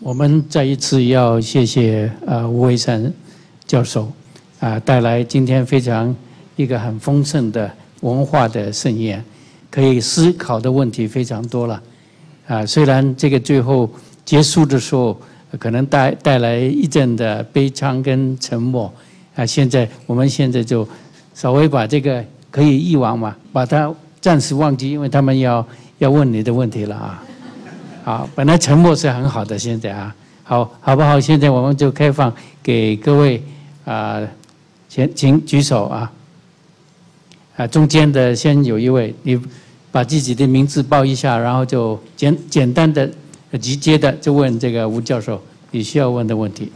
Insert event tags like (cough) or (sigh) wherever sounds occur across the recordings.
我们再一次要谢谢呃吴伟山教授啊带来今天非常一个很丰盛的文化的盛宴，可以思考的问题非常多了啊。虽然这个最后结束的时候可能带带来一阵的悲伤跟沉默啊，现在我们现在就稍微把这个可以遗忘嘛，把它暂时忘记，因为他们要要问你的问题了啊。好，本来沉默是很好的，现在啊，好，好不好？现在我们就开放给各位啊，请请举手啊，啊，中间的先有一位，你把自己的名字报一下，然后就简简单的、直接的就问这个吴教授你需要问的问题。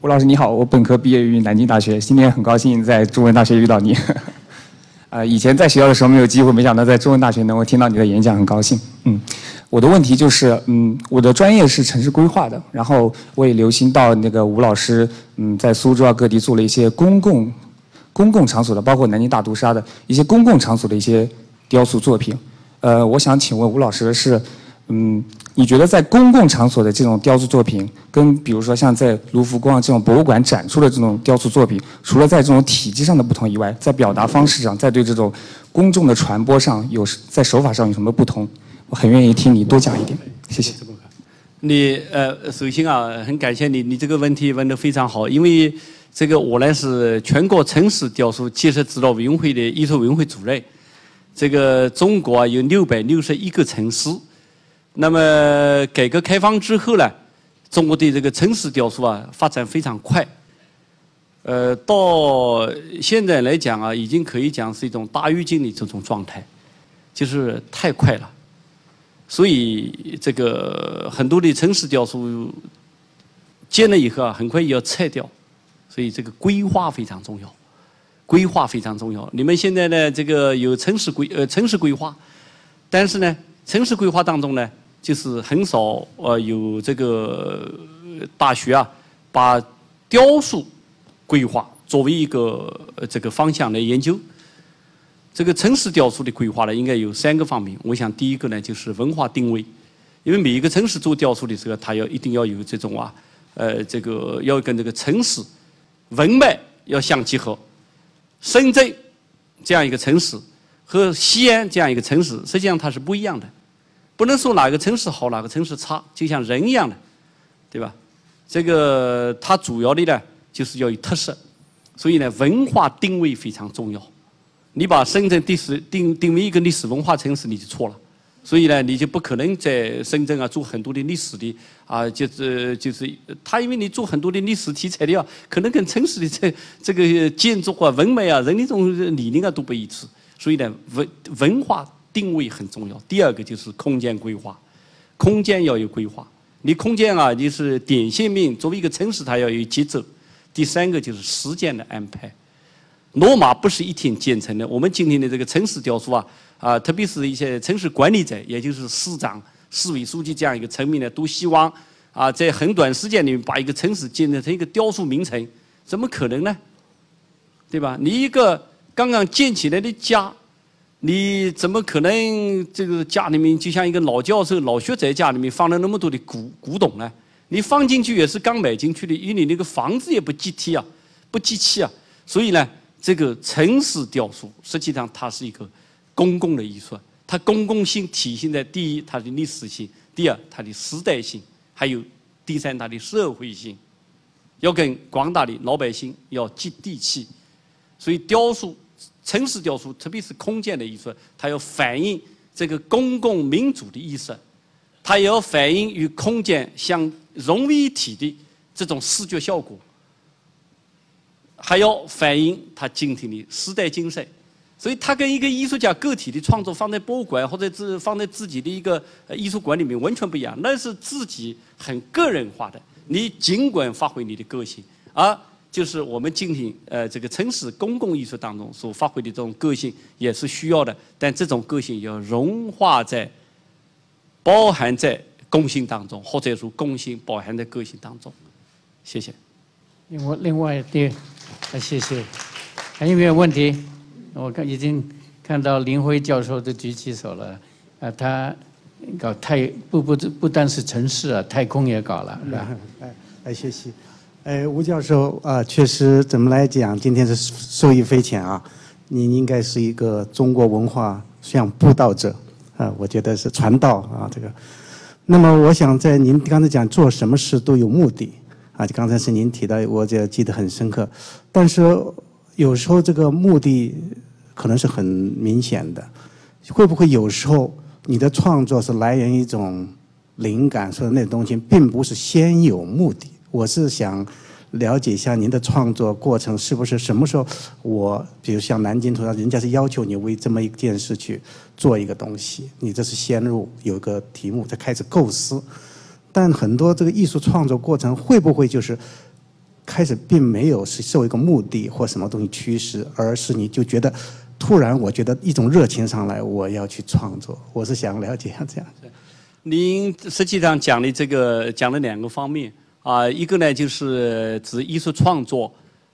吴老师你好，我本科毕业于南京大学，今天很高兴在中文大学遇到你。(laughs) 呃，以前在学校的时候没有机会，没想到在中文大学能够听到你的演讲，很高兴。嗯。我的问题就是，嗯，我的专业是城市规划的，然后我也留心到那个吴老师，嗯，在苏州啊各地做了一些公共公共场所的，包括南京大屠杀的一些公共场所的一些雕塑作品。呃，我想请问吴老师的是，嗯，你觉得在公共场所的这种雕塑作品，跟比如说像在卢浮宫啊这种博物馆展出的这种雕塑作品，除了在这种体积上的不同以外，在表达方式上，在对这种公众的传播上有在手法上有什么不同？我很愿意听你多讲一点，谢谢。你呃，首先啊，很感谢你，你这个问题问得非常好。因为这个我呢是全国城市雕塑建设指导委员会的艺术委员会主任。这个中国啊有六百六十一个城市，那么改革开放之后呢，中国的这个城市雕塑啊发展非常快。呃，到现在来讲啊，已经可以讲是一种大跃进的这种状态，就是太快了。所以，这个很多的城市雕塑建了以后啊，很快也要拆掉。所以，这个规划非常重要，规划非常重要。你们现在呢，这个有城市规呃城市规划，但是呢，城市规划当中呢，就是很少呃有这个大学啊，把雕塑规划作为一个这个方向来研究。这个城市雕塑的规划呢，应该有三个方面。我想第一个呢，就是文化定位，因为每一个城市做雕塑的时候，它要一定要有这种啊，呃，这个要跟这个城市文脉要相结合。深圳这样一个城市和西安这样一个城市，实际上它是不一样的，不能说哪个城市好，哪个城市差，就像人一样的，对吧？这个它主要的呢，就是要有特色，所以呢，文化定位非常重要。你把深圳定史定定为一个历史文化城市，你就错了。所以呢，你就不可能在深圳啊做很多的历史的啊，就是就是他，因为你做很多的历史题材的，可能跟城市的这这个建筑啊、文脉啊、人的这种理念啊都不一致。所以呢，文文化定位很重要。第二个就是空间规划，空间要有规划。你空间啊，就是点线面，作为一个城市，它要有节奏。第三个就是时间的安排。罗马不是一天建成的。我们今天的这个城市雕塑啊，啊，特别是一些城市管理者，也就是市长、市委书记这样一个层面呢，都希望啊，在很短时间里面把一个城市建成一个雕塑名城，怎么可能呢？对吧？你一个刚刚建起来的家，你怎么可能这个家里面就像一个老教授、老学者家里面放了那么多的古古董呢？你放进去也是刚买进去的，因为你那个房子也不集体啊，不集气啊，所以呢。这个城市雕塑实际上它是一个公共的艺术，它公共性体现在第一它的历史性，第二它的时代性，还有第三它的社会性，要跟广大的老百姓要接地气。所以雕塑，城市雕塑，特别是空间的艺术，它要反映这个公共民主的意识，它也要反映与空间相融为一体的这种视觉效果。还要反映他今天的时代精神，所以他跟一个艺术家个体的创作放在博物馆或者是放在自己的一个艺术馆里面完全不一样，那是自己很个人化的。你尽管发挥你的个性，而就是我们今天呃这个城市公共艺术当中所发挥的这种个性也是需要的，但这种个性要融化在、包含在共性当中，或者说共性包含在个性当中。谢谢。另外，另外第。啊，谢谢。还有没有问题？我看已经看到林辉教授都举起手了。啊，他搞太不不不单是城市啊，太空也搞了，是吧？哎哎，谢谢。哎，吴教授啊，确实怎么来讲，今天是受益匪浅啊。你应该是一个中国文化像布道者啊，我觉得是传道啊，这个。那么我想在您刚才讲做什么事都有目的啊，就刚才是您提到，我这记得很深刻。但是有时候这个目的可能是很明显的，会不会有时候你的创作是来源于一种灵感，说的那东西并不是先有目的？我是想了解一下您的创作过程是不是什么时候我，比如像南京图上，人家是要求你为这么一件事去做一个东西，你这是先入有个题目，再开始构思。但很多这个艺术创作过程会不会就是开始并没有是受一个目的或什么东西驱使，而是你就觉得突然我觉得一种热情上来，我要去创作。我是想了解一下这样。您实际上讲的这个讲了两个方面。啊，一个呢就是指艺术创作，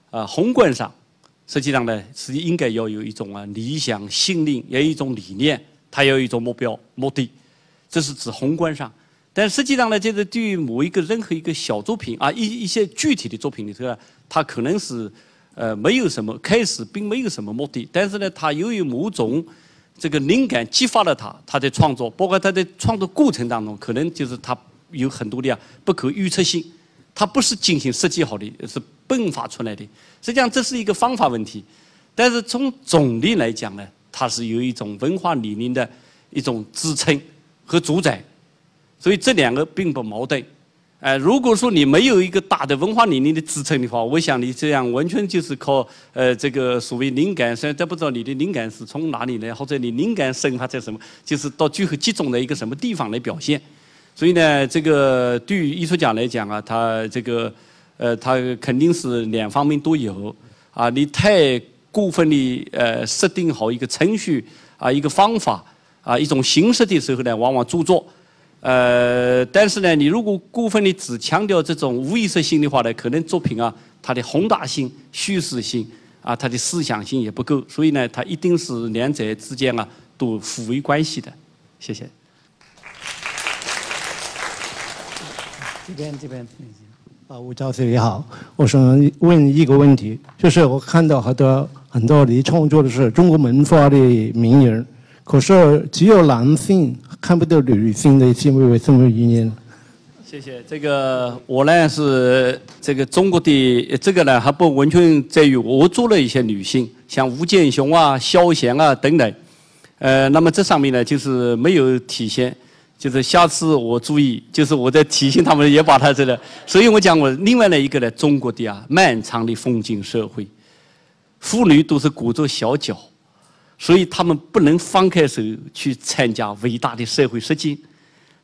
啊，宏观上，实际上呢是应该要有一种啊理想信念，要有一种理念，它要有一种目标目的，这是指宏观上。但实际上呢，就是对于某一个任何一个小作品啊，一一些具体的作品里头，它可能是呃没有什么开始，并没有什么目的，但是呢，它由于某种这个灵感激发了他，他在创作，包括他在创作过程当中，可能就是他有很多的啊不可预测性。它不是精心设计好的，是迸发出来的。实际上这是一个方法问题，但是从总的来讲呢，它是有一种文化理念的一种支撑和主宰，所以这两个并不矛盾。哎，如果说你没有一个大的文化理念的支撑的话，我想你这样完全就是靠呃这个所谓灵感，虽然都不知道你的灵感是从哪里来，或者你灵感生发在什么，就是到最后集中在一个什么地方来表现。所以呢，这个对于艺术家来讲啊，他这个，呃，他肯定是两方面都有啊。你太过分的呃设定好一个程序啊，一个方法啊，一种形式的时候呢，往往著作。呃，但是呢，你如果过分的只强调这种无意识性的话呢，可能作品啊，它的宏大性、叙事性啊，它的思想性也不够。所以呢，它一定是两者之间啊都互为关系的。谢谢。这边这边，啊，吴教授你好，我想问一个问题，就是我看到很多很多你创作的是中国文化的名人，可是只有男性看不到女性的，行为为什么原因？谢谢。这个我呢是这个中国的这个呢还不完全在于我做了一些女性，像吴健雄啊、萧贤啊等等，呃，那么这上面呢就是没有体现。就是下次我注意，就是我在提醒他们也把他这个，所以我讲我另外的一个呢，中国的啊漫长的封建社会，妇女都是裹着小脚，所以他们不能放开手去参加伟大的社会实践。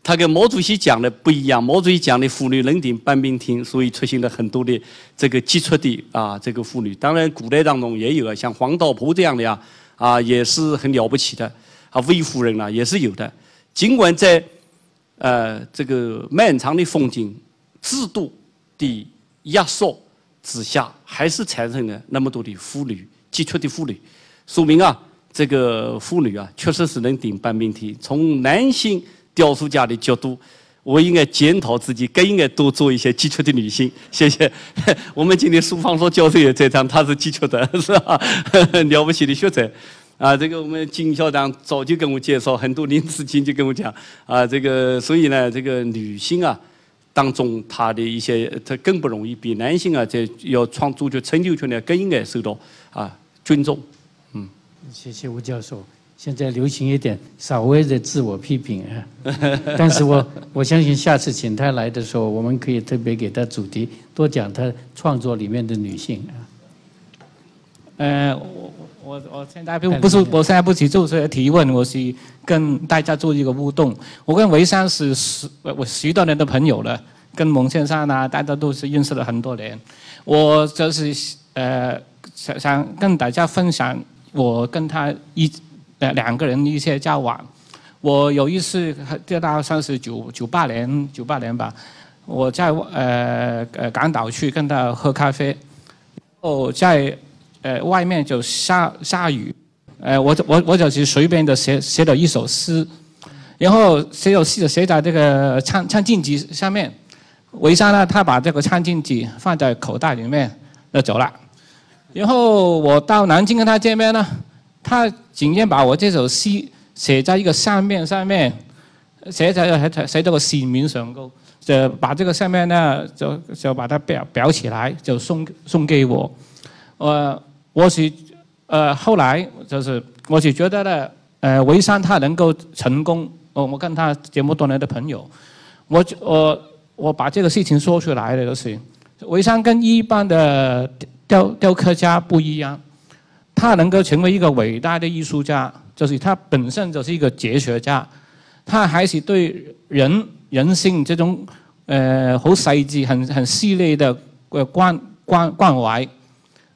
他跟毛主席讲的不一样，毛主席讲的妇女能顶半边天，所以出现了很多的这个杰出的啊这个妇女。当然古代当中也有啊，像黄道婆这样的呀啊也是很了不起的啊魏夫人啊也是有的。尽管在呃这个漫长的风景制度的压缩之下，还是产生了那么多的妇女杰出的妇女，说明啊，这个妇女啊，确实是能顶半边天。从男性雕塑家的角度，我应该检讨自己，更应该多做一些杰出的女性。谢谢。(laughs) 我们今天苏芳说教授也在场，他是杰出的，是吧？(laughs) 了不起的学者。啊，这个我们金校长早就跟我介绍，很多年之前就跟我讲，啊，这个所以呢，这个女性啊，当中她的一些，她更不容易，比男性啊，在要创作出成就出来，更应该受到啊尊重。嗯，谢谢吴教授。现在流行一点稍微的自我批评啊，(laughs) 但是我我相信下次请他来的时候，我们可以特别给他主题多讲他创作里面的女性啊。呃，我。我我现在不不是，我现在不是做这些提问，我是跟大家做一个互动。我跟维山是十我十多年的朋友了，跟蒙先生啊，大家都是认识了很多年。我就是呃想想跟大家分享我跟他一呃两个人一些交往。我有一次这大概算是九九八年九八年吧，我在呃呃港岛去跟他喝咖啡，哦在。呃，外面就下下雨，呃，我我我就是随便的写写了一首诗，然后写有写写在这个餐餐巾纸上面。维莎呢，他把这个餐巾纸放在口袋里面就走了。然后我到南京跟他见面呢，他竟然把我这首诗写在一个相面上面，写在写写在个信面上高，就把这个上面呢就就把它裱裱起来，就送送给我。呃，我是呃后来就是我是觉得呢，呃维山他能够成功，我我跟他这么多年的朋友，我我。我把这个事情说出来的就是，维山跟一般的雕雕刻家不一样，他能够成为一个伟大的艺术家，就是他本身就是一个哲学家，他还是对人人性这种呃好细致、很很细腻的关关关怀，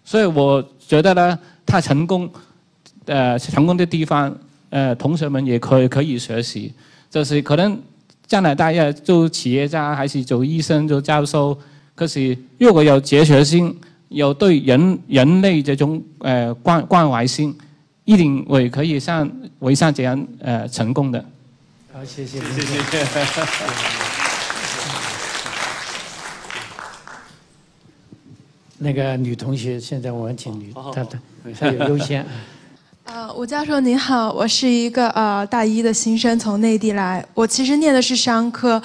所以我觉得呢，他成功呃成功的地方，呃同学们也可以可以学习，就是可能。将来大家做企业家还是做医生、做教授，可是如果有哲学性，有对人人类这种呃关关怀心，一定会可以像维善这样呃成功的。好，谢谢，谢谢。那个女同学，现在我们请女，她她她有优先。呃，吴教授您好，我是一个呃大一的新生，从内地来。我其实念的是商科，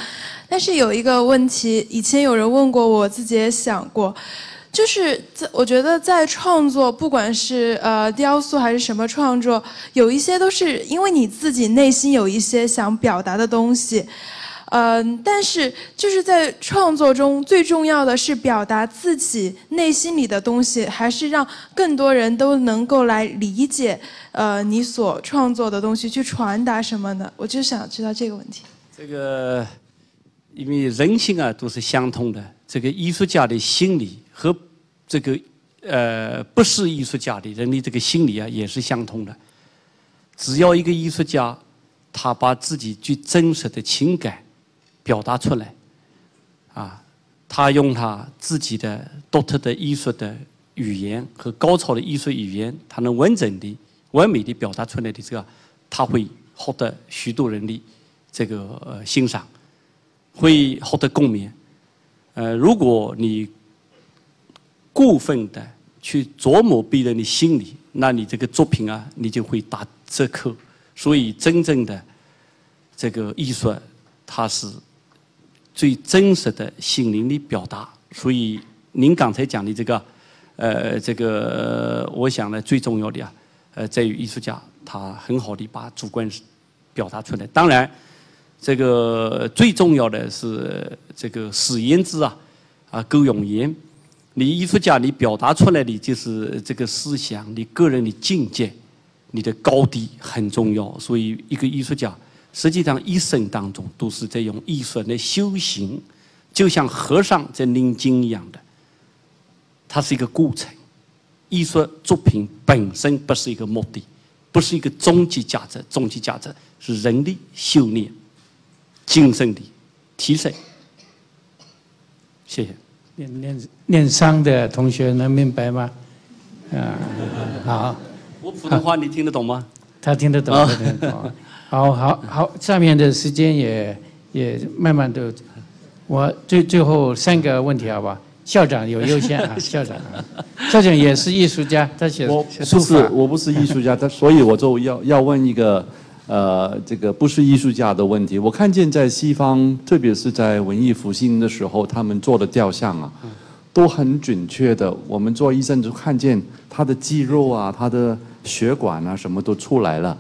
但是有一个问题，以前有人问过我，自己也想过，就是在我觉得在创作，不管是呃雕塑还是什么创作，有一些都是因为你自己内心有一些想表达的东西。嗯，但是就是在创作中最重要的是表达自己内心里的东西，还是让更多人都能够来理解，呃，你所创作的东西去传达什么呢？我就想知道这个问题。这个，因为人性啊都是相通的，这个艺术家的心理和这个呃不是艺术家的人的这个心理啊也是相通的。只要一个艺术家，他把自己最真实的情感。表达出来，啊，他用他自己的独特的艺术的语言和高超的艺术语言，他能完整的、完美的表达出来的这个，他会获得许多人的这个欣赏，会获得共鸣。呃，如果你过分的去琢磨别人的心理，那你这个作品啊，你就会打折扣。所以，真正的这个艺术，它是。最真实的心灵的表达，所以您刚才讲的这个，呃，这个我想呢，最重要的啊，呃，在于艺术家他很好的把主观表达出来。当然，这个最重要的是这个史言之啊，啊，够用言。你艺术家你表达出来的就是这个思想，你个人的境界，你的高低很重要。所以一个艺术家。实际上，一生当中都是在用艺术来修行，就像和尚在念经一样的。它是一个过程，艺术作品本身不是一个目的，不是一个终极价值。终极价值是人的修炼、精神的提升。谢谢。念念念商的同学能明白吗？啊，好。我普通话你听得懂吗？他听得懂，听得懂。好好好，下面的时间也也慢慢的，我最最后三个问题好吧？校长有优先啊，(laughs) 校长，校长也是艺术家，他写我不是我不是艺术家，他所以我就要要问一个呃这个不是艺术家的问题。我看见在西方，特别是在文艺复兴的时候，他们做的雕像啊，都很准确的。我们做医生就看见他的肌肉啊，他的血管啊，什么都出来了。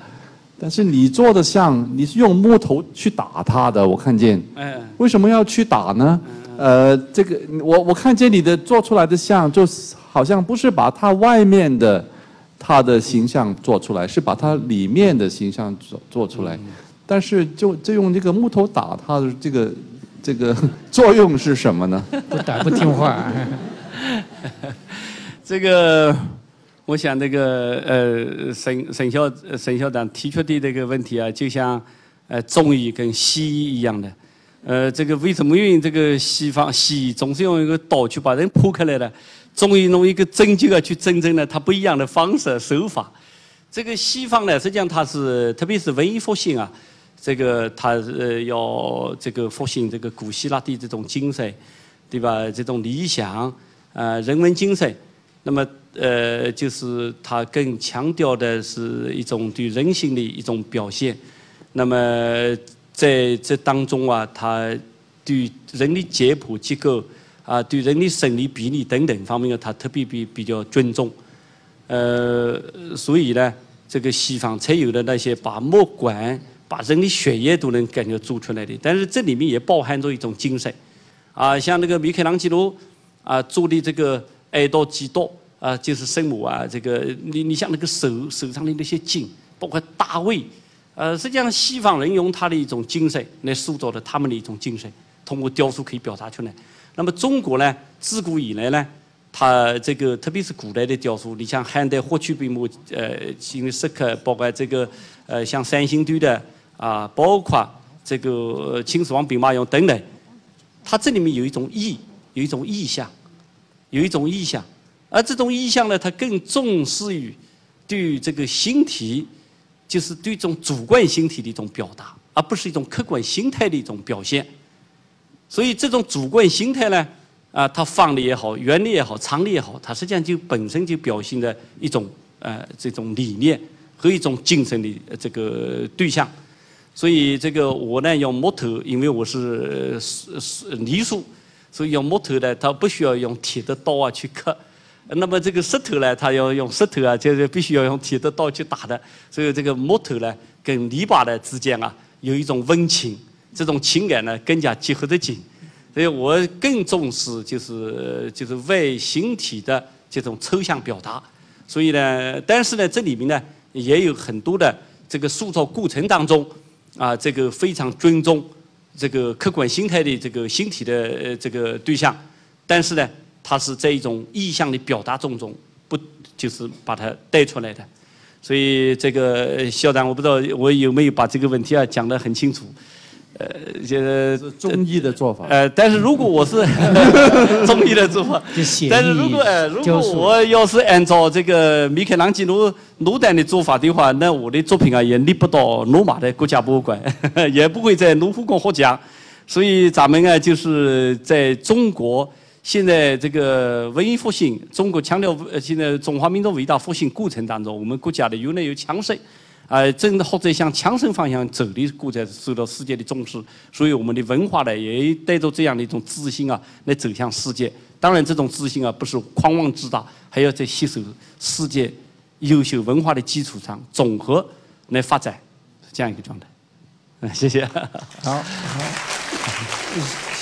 但是你做的像，你是用木头去打他的，我看见。哎。为什么要去打呢？呃，这个我我看见你的做出来的像，就是好像不是把它外面的它的形象做出来，是把它里面的形象做做出来。但是就就用这个木头打他的这个这个 (laughs) 作用是什么呢？不打不听话。(laughs) 这个。我想这个呃，沈沈校沈校长提出的这个问题啊，就像呃中医跟西医一样的，呃，这个为什么用这个西方西医总是用一个刀去把人剖开来的，中医用一个针灸啊去针针呢？它不一样的方式手法。这个西方呢，实际上它是特别是文艺复兴啊，这个他呃要这个复兴这个古希腊的这种精神，对吧？这种理想，呃，人文精神。那么呃，就是他更强调的是一种对人性的一种表现。那么在这当中啊，他对人的解剖结构啊，对人的生理比例等等方面啊，他特别比比较尊重。呃，所以呢，这个西方才有的那些把木管、把人的血液都能感觉做出来的。但是这里面也包含着一种精神，啊，像那个米开朗基罗啊做的这个哀悼基督啊，就是圣母啊，这个你你像那个手手上的那些筋，包括大卫，呃，实际上西方人用他的一种精神来塑造的他们的一种精神，通过雕塑可以表达出来。那么中国呢，自古以来呢。它这个特别是古代的雕塑，你像汉代霍去病墓，呃，新的石刻，包括这个呃，像三星堆的啊，包括这个秦始皇兵马俑等等，它这里面有一种意，有一种意象，有一种意象，而这种意象呢，它更重视于对于这个形体，就是对这种主观形体的一种表达，而不是一种客观形态的一种表现。所以这种主观形态呢。啊，它方的也好，圆的也好，长的也好，它实际上就本身就表现的一种呃这种理念和一种精神的这个对象。所以这个我呢用木头，因为我是是是泥塑，所以用木头呢，它不需要用铁的刀啊去刻。那么这个石头呢，它要用石头啊，就是必须要用铁的刀去打的。所以这个木头呢，跟泥巴的之间啊，有一种温情，这种情感呢更加结合得紧。所以我更重视就是就是外形体的这种抽象表达，所以呢，但是呢，这里面呢也有很多的这个塑造过程当中，啊，这个非常尊重这个客观形态的这个形体的这个对象，但是呢，它是在一种意向的表达中中不就是把它带出来的，所以这个校长，我不知道我有没有把这个问题啊讲得很清楚。呃，就是中医的做法。呃，但是如果我是 (laughs) 中医的做法，但是如果呃，如果我要是按照这个米开朗基罗罗丹的做法的话，那我的作品啊也立不到罗马的国家博物馆，(laughs) 也不会在卢浮宫获奖。所以咱们啊，就是在中国现在这个文艺复兴，中国强调现在中华民族伟大复兴过程当中，我们国家的越来越强盛。啊，真的或者向强盛方向走的国家受到世界的重视，所以我们的文化呢也带着这样的一种自信啊，来走向世界。当然，这种自信啊不是狂妄自大，还要在吸收世界优秀文化的基础上，综合来发展这样一个状态。嗯，(laughs) 谢谢。好，好，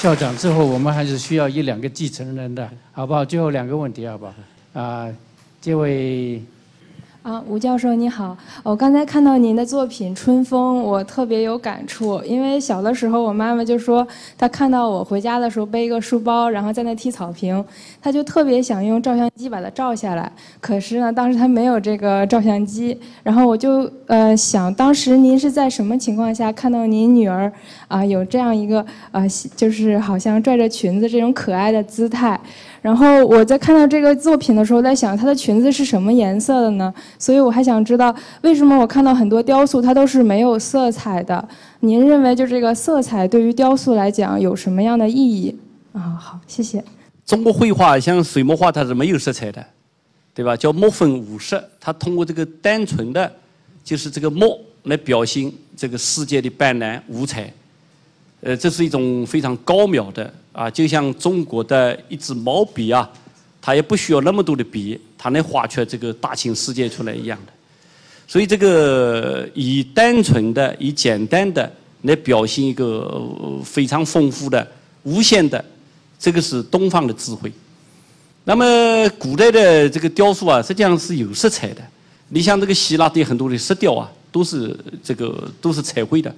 校长，之后我们还是需要一两个继承人的，好不好？最后两个问题，好不好？啊，这位。啊，吴教授你好，我刚才看到您的作品《春风》，我特别有感触。因为小的时候，我妈妈就说，她看到我回家的时候背一个书包，然后在那踢草坪，她就特别想用照相机把它照下来。可是呢，当时她没有这个照相机，然后我就呃想，当时您是在什么情况下看到您女儿啊有这样一个呃，就是好像拽着裙子这种可爱的姿态？然后我在看到这个作品的时候，在想她的裙子是什么颜色的呢？所以我还想知道，为什么我看到很多雕塑它都是没有色彩的？您认为就这个色彩对于雕塑来讲有什么样的意义？啊，好，谢谢。中国绘画像水墨画，它是没有色彩的，对吧？叫墨分五色，它通过这个单纯的，就是这个墨来表现这个世界的斑斓五彩。呃，这是一种非常高妙的啊，就像中国的一支毛笔啊，它也不需要那么多的笔，它能画出这个大千世界出来一样的。所以这个以单纯的、以简单的来表现一个非常丰富的、无限的，这个是东方的智慧。那么古代的这个雕塑啊，实际上是有色彩的。你像这个希腊的很多的石雕啊，都是这个都是彩绘的。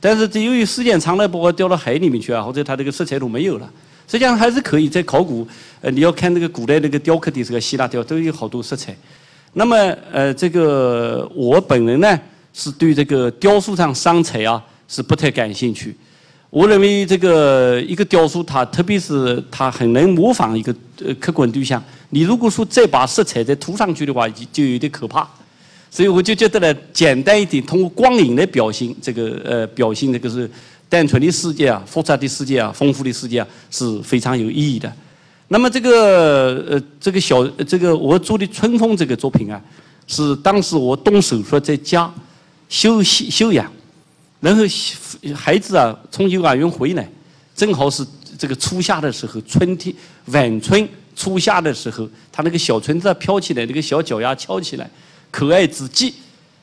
但是这由于时间长了，包括掉到海里面去啊，或者它这个色彩都没有了。实际上还是可以在考古，呃，你要看这个古代那个雕刻的这个希腊雕，都有好多色彩。那么，呃，这个我本人呢，是对这个雕塑上上彩啊，是不太感兴趣。我认为这个一个雕塑，它特别是它很能模仿一个呃客观对象。你如果说再把色彩再涂上去的话，就就有点可怕。所以我就觉得呢，简单一点，通过光影来表现这个呃，表现这个是单纯的世界啊，复杂的世界啊，丰富的世界啊，是非常有意义的。那么这个呃，这个小这个我做的《春风》这个作品啊，是当时我动手术在家休息休养，然后孩子啊从幼儿园回来，正好是这个初夏的时候，春天晚春初夏的时候，他那个小裙子飘起来，那个小脚丫翘起来，可爱之极。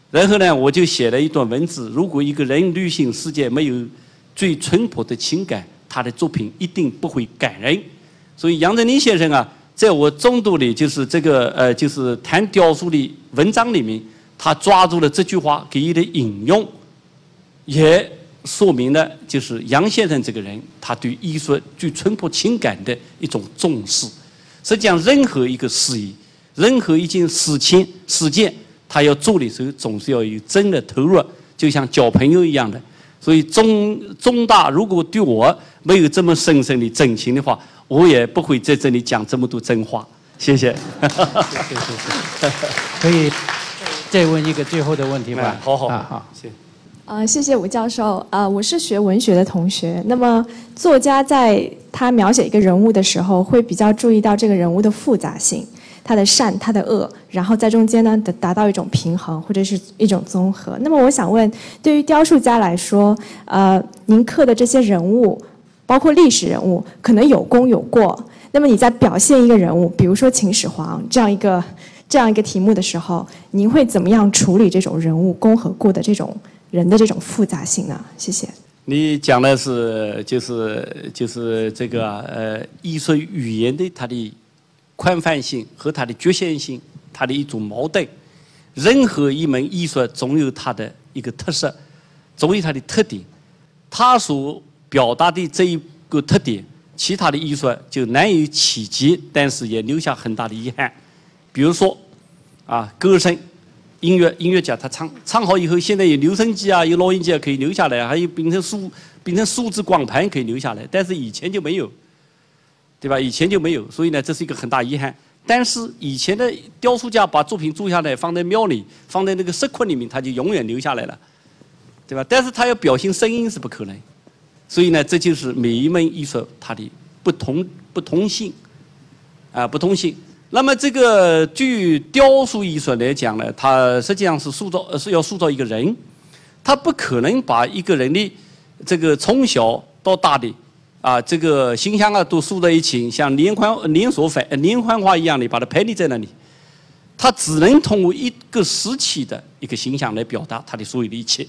然后呢，我就写了一段文字：如果一个人旅行世界没有最淳朴的情感，他的作品一定不会感人。所以杨振宁先生啊，在我中读的就是这个呃，就是谈雕塑的文章里面，他抓住了这句话给予的引用，也说明了就是杨先生这个人他对艺术最淳朴情感的一种重视。实际上，任何一个事业，任何一件事情事件，他要做的时候，总是要有真的投入，就像交朋友一样的。所以中中大如果对我没有这么深深的真情的话，我也不会在这里讲这么多真话，谢谢。谢谢谢谢。可以再问一个最后的问题吗？好好好，谢。呃，谢谢吴教授。呃，我是学文学的同学。那么，作家在他描写一个人物的时候，会比较注意到这个人物的复杂性，他的善，他的恶，然后在中间呢，达达到一种平衡或者是一种综合。那么，我想问，对于雕塑家来说，呃，您刻的这些人物。包括历史人物可能有功有过，那么你在表现一个人物，比如说秦始皇这样一个这样一个题目的时候，您会怎么样处理这种人物功和过的这种人的这种复杂性呢？谢谢。你讲的是就是就是这个呃艺术语言的它的宽泛性和它的局限性，它的一种矛盾。任何一门艺术总有它的一个特色，总有它的特点，它所。表达的这一个特点，其他的艺术就难以企及，但是也留下很大的遗憾。比如说，啊，歌声、音乐，音乐家他唱唱好以后，现在有留声机啊，有录音机啊，可以留下来，还有变成数变成数字光盘可以留下来，但是以前就没有，对吧？以前就没有，所以呢，这是一个很大遗憾。但是以前的雕塑家把作品做下来，放在庙里，放在那个石窟里面，他就永远留下来了，对吧？但是他要表现声音是不可能。所以呢，这就是每一门艺术它的不同不同性，啊，不同性。那么这个据雕塑艺术来讲呢，它实际上是塑造是要塑造一个人，他不可能把一个人的这个从小到大的啊这个形象啊都塑在一起，像连环连锁反连环画一样的把它排列在那里，他只能通过一个时期的一个形象来表达他的所有的一切，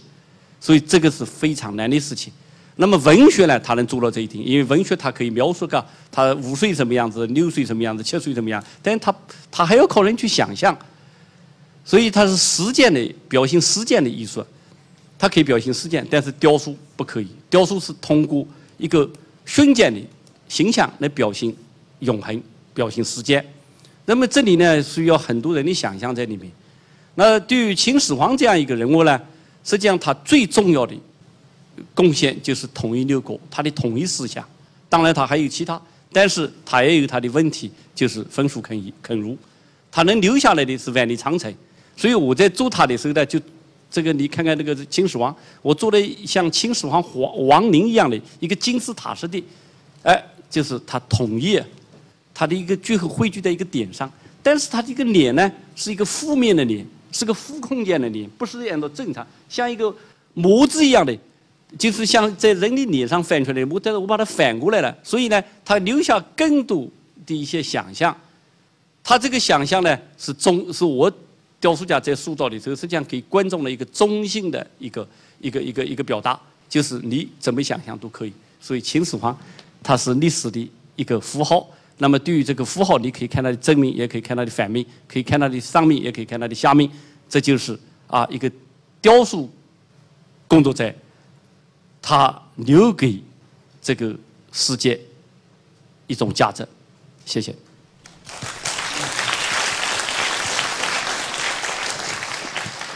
所以这个是非常难的事情。那么文学呢，它能做到这一点，因为文学它可以描述个他五岁什么样子，六岁什么样子，七岁什么样，但是他他还要靠人去想象，所以它是实践的表现，实践的艺术，它可以表现实践，但是雕塑不可以，雕塑是通过一个瞬间的形象来表现永恒，表现时间。那么这里呢，需要很多人的想象在里面。那对于秦始皇这样一个人物呢，实际上他最重要的。贡献就是统一六国，他的统一思想。当然，他还有其他，但是他也有他的问题，就是焚书坑坑儒。他能留下来的是万里长城。所以我在做他的时候呢，就这个你看看那个秦始皇，我做的像秦始皇皇王陵一样的一个金字塔式的，哎，就是他统一，他的一个最后汇聚在一个点上。但是他的一个脸呢，是一个负面的脸，是个负空间的脸，不是按照正常，像一个模子一样的。就是像在人的脸上翻出来，我但是我把它反过来了，所以呢，他留下更多的一些想象。他这个想象呢，是中是我雕塑家在塑造的时候，实际上给观众的一个中性的一个一个一个一个表达，就是你怎么想象都可以。所以秦始皇，他是历史的一个符号。那么对于这个符号，你可以看它的正面，也可以看它的反面，可以看它的上面，也可以看它的下面。这就是啊一个雕塑工作者。他留给这个世界一种价值，谢谢。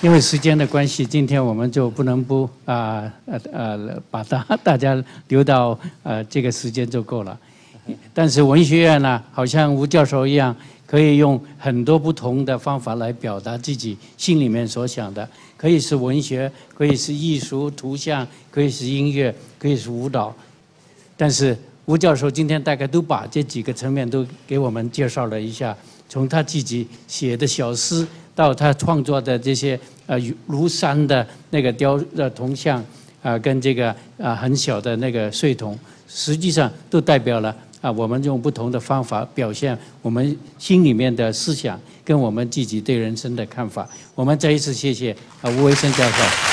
因为时间的关系，今天我们就不能不啊呃呃把大 (laughs) 大家留到呃这个时间就够了。但是文学院呢，好像吴教授一样，可以用很多不同的方法来表达自己心里面所想的，可以是文学，可以是艺术、图像，可以是音乐，可以是舞蹈。但是吴教授今天大概都把这几个层面都给我们介绍了一下，从他自己写的小诗到他创作的这些呃庐山的那个雕的铜像。啊，跟这个啊很小的那个碎铜，实际上都代表了啊，我们用不同的方法表现我们心里面的思想，跟我们自己对人生的看法。我们再一次谢谢啊吴维生教授。